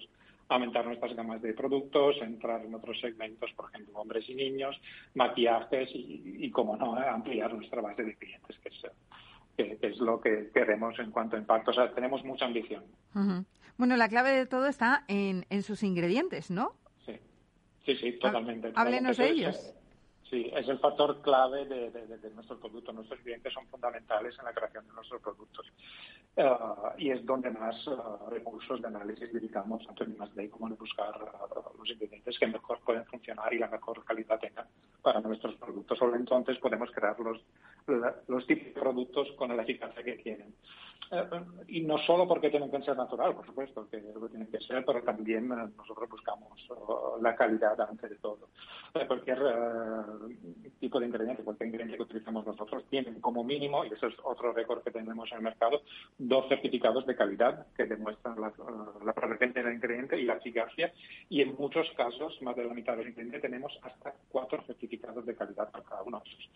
aumentar nuestras gamas de productos, entrar en otros segmentos, por ejemplo, hombres y niños, maquillajes y, como no, eh, ampliar nuestra base de clientes, que es, es lo que queremos en cuanto a impacto. O sea, tenemos mucha ambición. Bueno, la clave de todo está en, sus ingredientes, ¿no? Sí, sí, sí totalmente. Háblenos de ellos. Sí, es el factor clave de, de, nuestro producto. Nuestros clientes son fundamentales en la creación de nuestros productos. Eh, y es donde más eh, recursos de análisis dedicamos, tanto en I+D como en buscar eh, los ingredientes que mejor pueden funcionar y la mejor calidad tengan para nuestros productos. Solo entonces podemos crear los, los tipos de productos con la eficacia que tienen. y no solo porque tienen que ser natural, por supuesto, que lo tienen que ser, pero también nosotros buscamos la calidad antes de todo. Tipo de ingrediente, cualquier ingrediente que utilizamos nosotros, tienen como mínimo, y eso es otro récord que tenemos en el mercado, dos certificados de calidad que demuestran la, la procedencia del ingrediente y la eficacia. Y en muchos casos, más de la mitad del ingrediente, tenemos hasta cuatro certificados de calidad para cada uno de esos.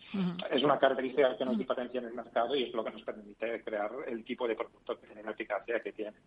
Es una característica que nos diferencia en el mercado y es lo que nos permite crear el tipo de producto que tiene la eficacia que tiene.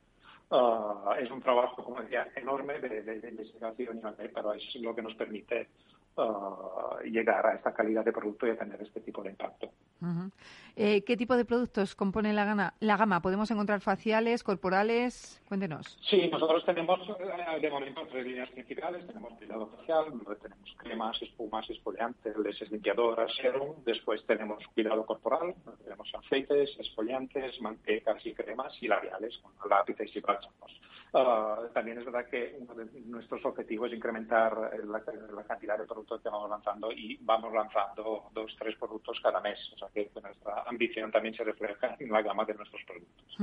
Ah, es un trabajo, como decía, enorme de, de, de investigación, pero es lo que nos permite uh, llegar a esta calidad de producto y a tener este tipo de impacto. Uh -huh. Eh, ¿Qué tipo de productos compone la, gana, la gama? ¿Podemos encontrar faciales, corporales? Cuéntenos. Sí, nosotros tenemos eh, de momento tres líneas principales. Tenemos cuidado facial, tenemos cremas, espumas, exfoliantes, leches limpiadoras, serum. Después tenemos cuidado corporal, tenemos aceites, exfoliantes, mantecas y cremas y labiales con lápices y bálsamos. Uh, también es verdad que uno de nuestros objetivos es incrementar la, la, cantidad de productos que vamos lanzando y vamos lanzando dos, tres productos cada mes. O sea que nuestra ambición también se refleja en la gama de nuestros productos.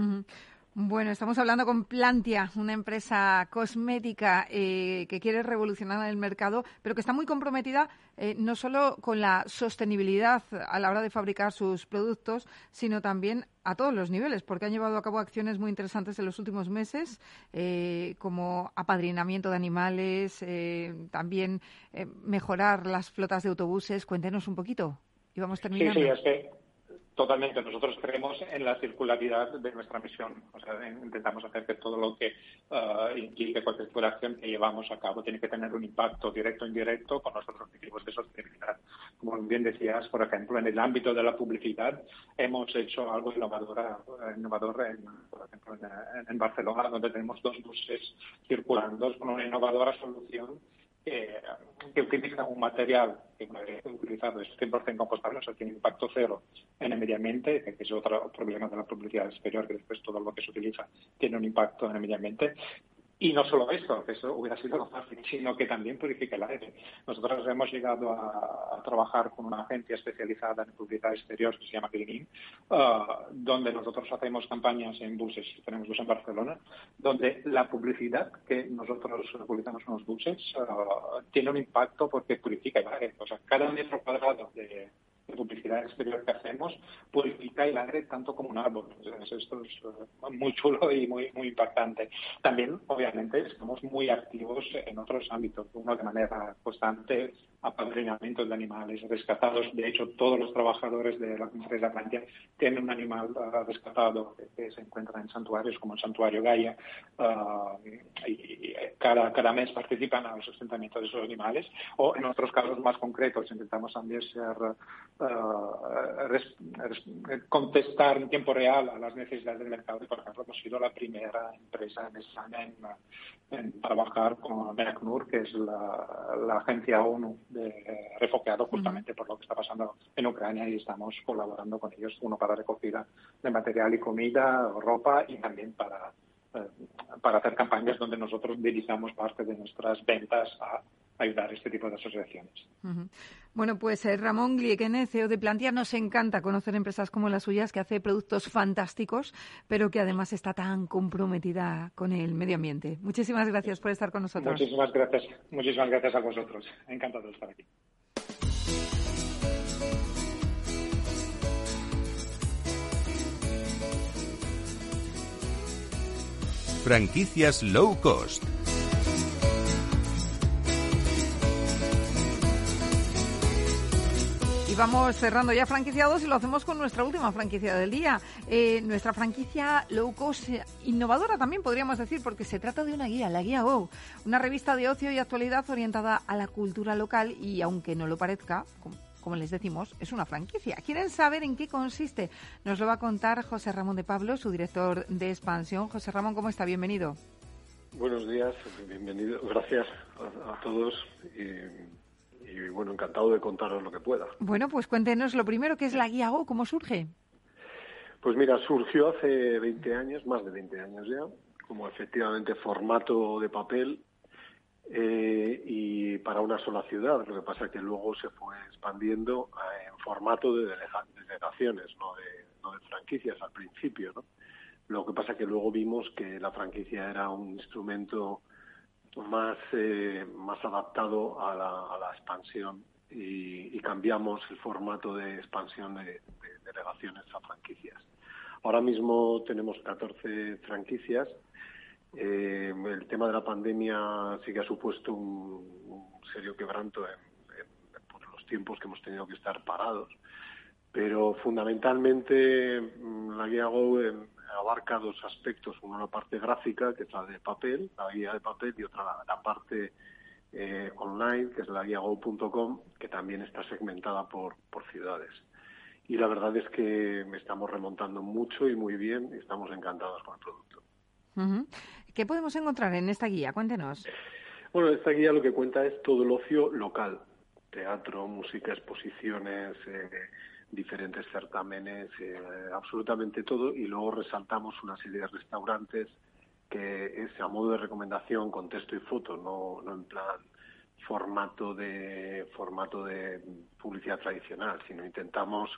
Bueno, estamos hablando con Plantia, una empresa cosmética eh, que quiere revolucionar el mercado, pero que está muy comprometida eh, no solo con la sostenibilidad a la hora de fabricar sus productos, sino también a todos los niveles, porque han llevado a cabo acciones muy interesantes en los últimos meses, eh, como apadrinamiento de animales, eh, también eh, mejorar las flotas de autobuses. Cuéntenos un poquito. Y vamos terminando. Sí, sí, es que Totalmente. Nosotros creemos en la circularidad de nuestra misión. O sea, intentamos hacer que todo lo que uh, implique cualquier acción que llevamos a cabo tiene que tener un impacto directo o indirecto con nuestros objetivos de sostenibilidad. Como bien decías, por ejemplo, en el ámbito de la publicidad hemos hecho algo innovador, innovador en, por ejemplo, en, en Barcelona, donde tenemos dos buses circulando con una innovadora solución que, que utiliza un material que utilizado es 100% compostable, o sea, tiene impacto cero en el medio ambiente, que es otro problema de la publicidad exterior, que después todo lo que se utiliza tiene un impacto en el medio ambiente. Y no solo esto, que eso hubiera sido lo fácil, sino que también purifica el aire. Nosotros hemos llegado a, trabajar con una agencia especializada en publicidad exterior que se llama Greening, uh, donde nosotros hacemos campañas en buses, tenemos dos en Barcelona, donde la publicidad que nosotros publicamos en los buses uh, tiene un impacto porque purifica el aire. O sea, cada metro cuadrado de, de publicidad exterior que hacemos purifica el aire tanto como un árbol. Entonces, esto es uh, muy chulo y muy, muy impactante. También, obviamente, estamos muy activos en otros ámbitos, uno de manera constante, apadrinamiento de animales rescatados. De hecho, todos los trabajadores de la empresa Plantia tienen un animal uh, rescatado que, se encuentra en santuarios como el Santuario Gaia uh, y, y cada, cada mes participan al sustentamiento de esos animales o en otros casos más concretos intentamos también ser Uh, res, res, contestar en tiempo real a las necesidades del mercado y, por ejemplo, hemos sido la primera empresa en España en, en trabajar con MEACNUR, que es la, la, agencia ONU de refugiados, justamente uh -huh. por lo que está pasando en Ucrania y estamos colaborando con ellos, uno para recogida de material y comida, ropa y también para, eh, para hacer campañas donde nosotros dirigamos parte de nuestras ventas a ayudar a este tipo de asociaciones. Uh -huh. Bueno, pues eh, Ramón Gliequene, CEO de Plantia, nos encanta conocer empresas como las suyas que hace productos fantásticos, pero que además está tan comprometida con el medio ambiente. Muchísimas gracias por estar con nosotros. Muchísimas gracias. Muchísimas gracias a vosotros. Encantado de estar aquí. Franquicias low cost vamos cerrando ya franquiciados y lo hacemos con nuestra última franquicia del día. Eh, nuestra franquicia low cost innovadora también podríamos decir, porque se trata de una guía, la guía Go, una revista de ocio y actualidad orientada a la cultura local y aunque no lo parezca, como les decimos, es una franquicia. ¿Quieren saber en qué consiste? Nos lo va a contar José Ramón de Pablo, su director de expansión. José Ramón, ¿cómo está? Bienvenido. Buenos días, bienvenido. Gracias a, todos. Y bueno, encantado de contaros lo que pueda. Bueno, pues cuéntenos lo primero, ¿qué es la guía Go? ¿Cómo surge? Pues mira, surgió hace 20 años, más de 20 años ya, como efectivamente formato de papel eh, y para una sola ciudad. Lo que pasa es que luego se fue expandiendo en formato de delegaciones, no de, no de franquicias al principio. ¿no? Lo que pasa es que luego vimos que la franquicia era un instrumento más, eh, más adaptado a la, expansión y, cambiamos el formato de expansión de, de, delegaciones a franquicias. Ahora mismo tenemos 14 franquicias. Eh, el tema de la pandemia sí que ha supuesto un, serio quebranto en, por los tiempos que hemos tenido que estar parados. Pero fundamentalmente la guía Go en, abarca dos aspectos, una la parte gráfica, que es la de papel, la guía de papel, y otra la, la parte eh, online, que es la guía go.com, que también está segmentada por, por ciudades. y la verdad es que me estamos remontando mucho y muy bien y estamos encantados con el producto. ¿Qué podemos encontrar en esta guía? Cuéntenos. Bueno, esta guía lo que cuenta es todo el ocio local, teatro, música, exposiciones, eh, diferentes certámenes, eh, absolutamente todo, y luego resaltamos una serie de restaurantes que es a modo de recomendación con texto y foto, no, no en plan formato de formato de publicidad tradicional, sino intentamos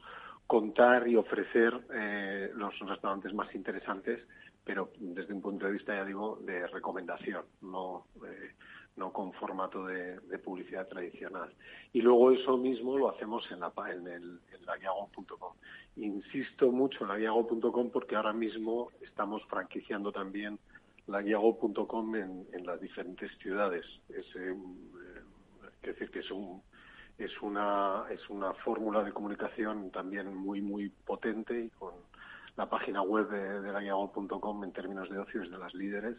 contar y ofrecer eh, los restaurantes más interesantes, pero desde un punto de vista, ya digo, de recomendación, no eh, no con formato de, publicidad tradicional. Y luego eso mismo lo hacemos en, la, en, el, laguiago.com. Insisto mucho en laguiago.com porque ahora mismo estamos franquiciando también laguiago.com en, en las diferentes ciudades. Es, eh, decir que es un es una es una fórmula de comunicación también muy muy potente y con la página web de, de laguiago.com en términos de ocio es de las líderes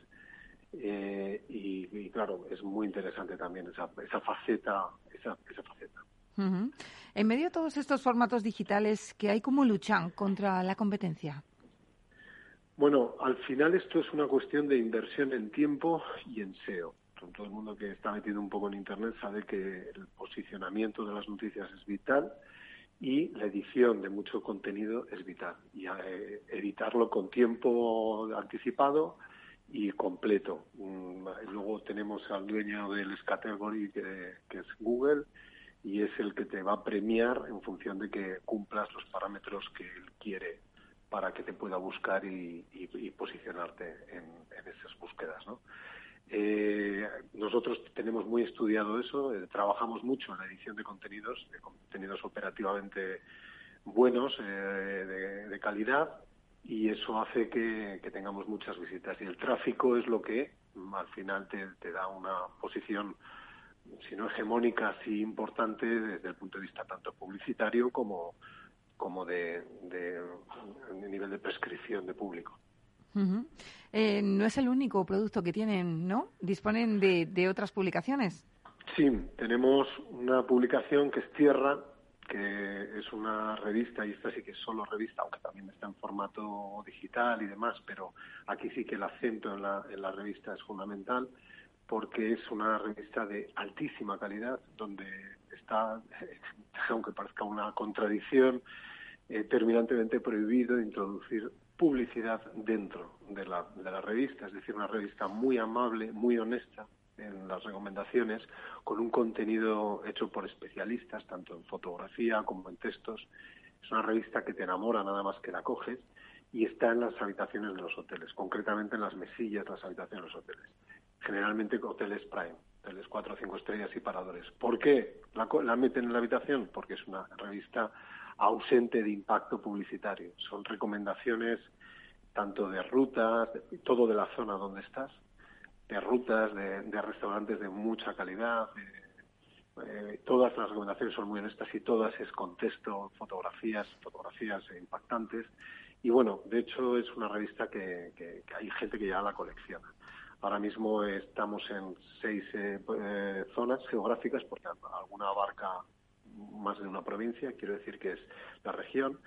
eh, y, claro, es muy interesante también esa, esa faceta. Esa, esa faceta. En medio de todos estos formatos digitales, ¿qué hay como luchan contra la competencia? Bueno, al final esto es una cuestión de inversión en tiempo y en SEO. Todo el mundo que está metido un poco en Internet sabe que el posicionamiento de las noticias es vital y la edición de mucho contenido es vital. Y eh, editarlo con tiempo anticipado, y completo. Luego tenemos al dueño del Category, que, es Google, y es el que te va a premiar en función de que cumplas los parámetros que él quiere para que te pueda buscar y, posicionarte en, esas búsquedas. Eh, nosotros tenemos muy estudiado eso, eh, trabajamos mucho en la edición de contenidos, de contenidos operativamente buenos, eh, de calidad, y eso hace que, tengamos muchas visitas. Y el tráfico es lo que mm, al final te, da una posición, si no hegemónica, sí importante desde el punto de vista tanto publicitario como, como de, de, nivel de prescripción de público. Eh, no es el único producto que tienen, ¿no? ¿Disponen de, de otras publicaciones? Sí, tenemos una publicación que es Tierra, que es una revista, y esta sí que es solo revista, aunque también está en formato digital y demás, pero aquí sí que el acento en la, revista es fundamental, porque es una revista de altísima calidad, donde está, *laughs* aunque parezca una contradicción, eh, terminantemente prohibido introducir publicidad dentro de la, de la revista, es decir, una revista muy amable, muy honesta, en las recomendaciones, con un contenido hecho por especialistas, tanto en fotografía como en textos. Es una revista que te enamora nada más que la coges y está en las habitaciones de los hoteles, concretamente en las mesillas de las habitaciones de los hoteles. Generalmente hoteles Prime, hoteles 4 o 5 estrellas y paradores. ¿Por qué la, la meten en la habitación? Porque es una revista ausente de impacto publicitario. Son recomendaciones tanto de rutas, todo de la zona donde estás, de rutas, de, restaurantes de mucha calidad. Eh, todas las recomendaciones son muy honestas y todas es contexto, fotografías, fotografías impactantes. Y bueno, de hecho es una revista que, hay gente que ya la colecciona. Ahora mismo estamos en seis eh, eh, zonas geográficas, porque alguna abarca más de una provincia, quiero decir que es la región,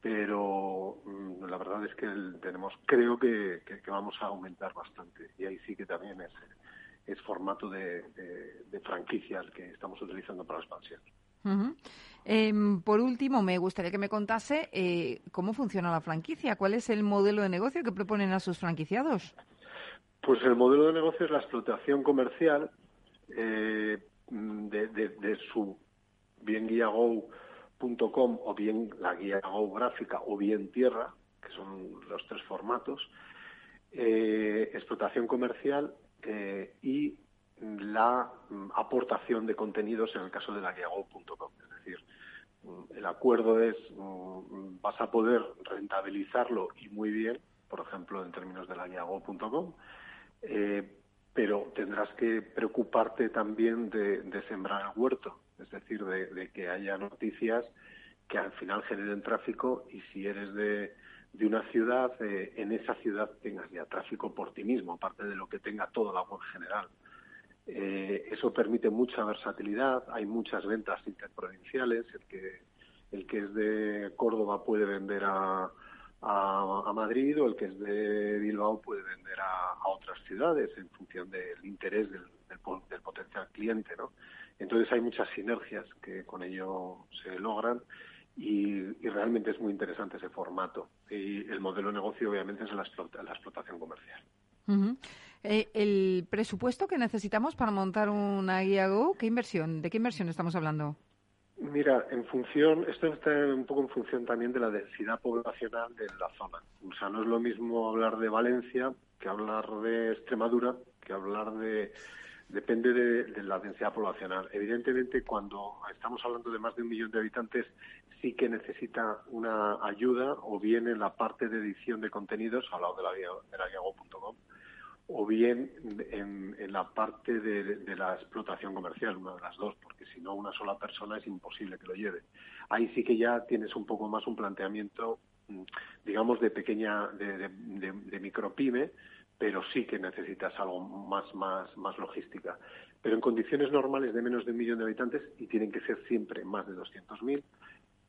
pero mm, la verdad es que tenemos, creo que, vamos a aumentar bastante y ahí sí que también es, es formato de, de, franquicia el que estamos utilizando para la expansión. Em, por último, me gustaría que me contase eh, cómo funciona la franquicia, cuál es el modelo de negocio que proponen a sus franquiciados. Pues el modelo de negocio es la explotación comercial eh, de, de, su bien guía Go o bien la guía geográfica o bien tierra, que son los tres formatos, eh, explotación comercial eh, y la mm, aportación de contenidos en el caso de la guía Es decir, mm, el acuerdo es, mm, vas a poder rentabilizarlo y muy bien, por ejemplo, en términos de la guía eh, pero tendrás que preocuparte también de sembrar el huerto es decir, de, que haya noticias que al final generen tráfico y si eres de, una ciudad, eh, en esa ciudad tengas ya tráfico por ti mismo, aparte de lo que tenga toda la web general. Eh, eso permite mucha versatilidad, hay muchas ventas interprovinciales, el que, es de Córdoba puede vender a, a, Madrid o el que es de Bilbao puede vender a, otras ciudades en función del interés del, del, potencial cliente, ¿no? Entonces hay muchas sinergias que con ello se logran y, realmente es muy interesante ese formato. Y el modelo de negocio obviamente es la, la explotación comercial. Eh, el presupuesto que necesitamos para montar una guía Go, ¿qué inversión? ¿De qué inversión estamos hablando? Mira, en función, esto está un poco en función también de la densidad poblacional de la zona. O sea, no es lo mismo hablar de Valencia que hablar de Extremadura, que hablar de depende de, la densidad poblacional. Evidentemente, cuando estamos hablando de más de un millón de habitantes, sí que necesita una ayuda, o bien en la parte de edición de contenidos, al lado de la, de la o bien en, la parte de, la explotación comercial, una de las dos, porque si no una sola persona es imposible que lo lleve. Ahí sí que ya tienes un poco más un planteamiento, mm, digamos, de pequeña, de, de, micropyme, pero sí que necesitas algo más, más, más logística. Pero en condiciones normales de menos de un millón de habitantes, y tienen que ser siempre más de 200.000,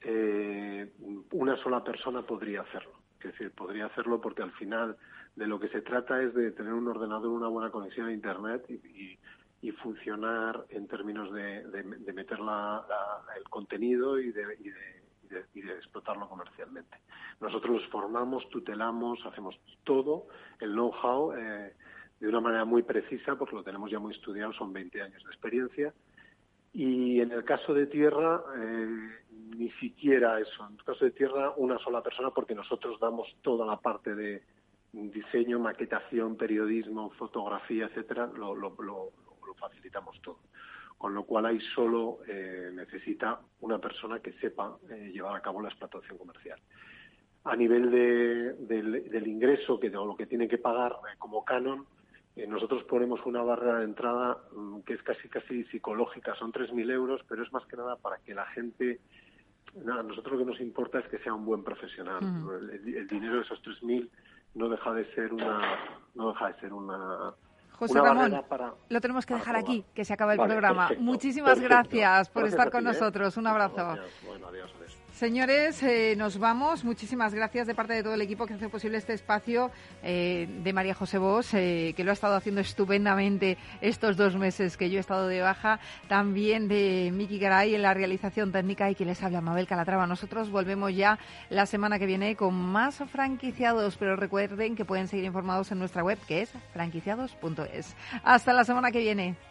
eh, una sola persona podría hacerlo. Es decir, podría hacerlo porque al final de lo que se trata es de tener un ordenador, una buena conexión a Internet y, funcionar en términos de, meter el contenido y de, explotarlo comercialmente. Nosotros formamos, tutelamos, hacemos todo, el know-how, eh, de una manera muy precisa, porque lo tenemos ya muy estudiado, son 20 años de experiencia. Y en el caso de tierra, eh, ni siquiera eso. En el caso de tierra, una sola persona, porque nosotros damos toda la parte de, diseño, maquetación, periodismo, fotografía, etcétera, lo, lo, facilitamos todo. Con lo cual ahí solo eh, necesita una persona que sepa eh, llevar a cabo la explotación comercial. A nivel de, del, ingreso que, o lo que tiene que pagar eh, como canon, nosotros ponemos una barrera de entrada mm, que es casi casi psicológica, son 3.000 euros, pero es más que nada para que la gente a nosotros lo que nos importa es que sea un buen profesional. el, el, dinero de esos 3.000 no deja de ser una no deja de ser una José Ramón, lo tenemos que dejar aquí, que se acaba el programa. Muchísimas gracias por estar con ¿eh? nosotros. Un abrazo. Bueno, adiós. Señores, eh, nos vamos. Muchísimas gracias de parte de todo el equipo que hace posible este espacio eh, de María José Bos, eh, que lo ha estado haciendo estupendamente estos dos meses que yo he estado de baja. También de Miki Garay en la realización técnica y que les habla Mabel Calatrava. Nosotros volvemos ya la semana que viene con más franquiciados, pero recuerden que pueden seguir informados en nuestra web que es franquiciados.es. Hasta la semana que viene.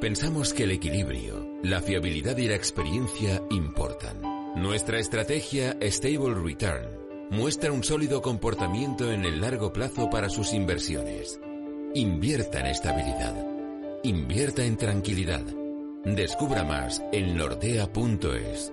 Pensamos que el equilibrio, la fiabilidad y la experiencia importan. Nuestra estrategia Stable Return muestra un sólido comportamiento en el largo plazo para sus inversiones. Invierta en estabilidad. Invierta en tranquilidad. Descubra más en nordea.es.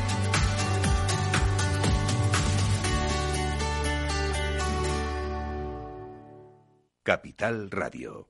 Capital Radio.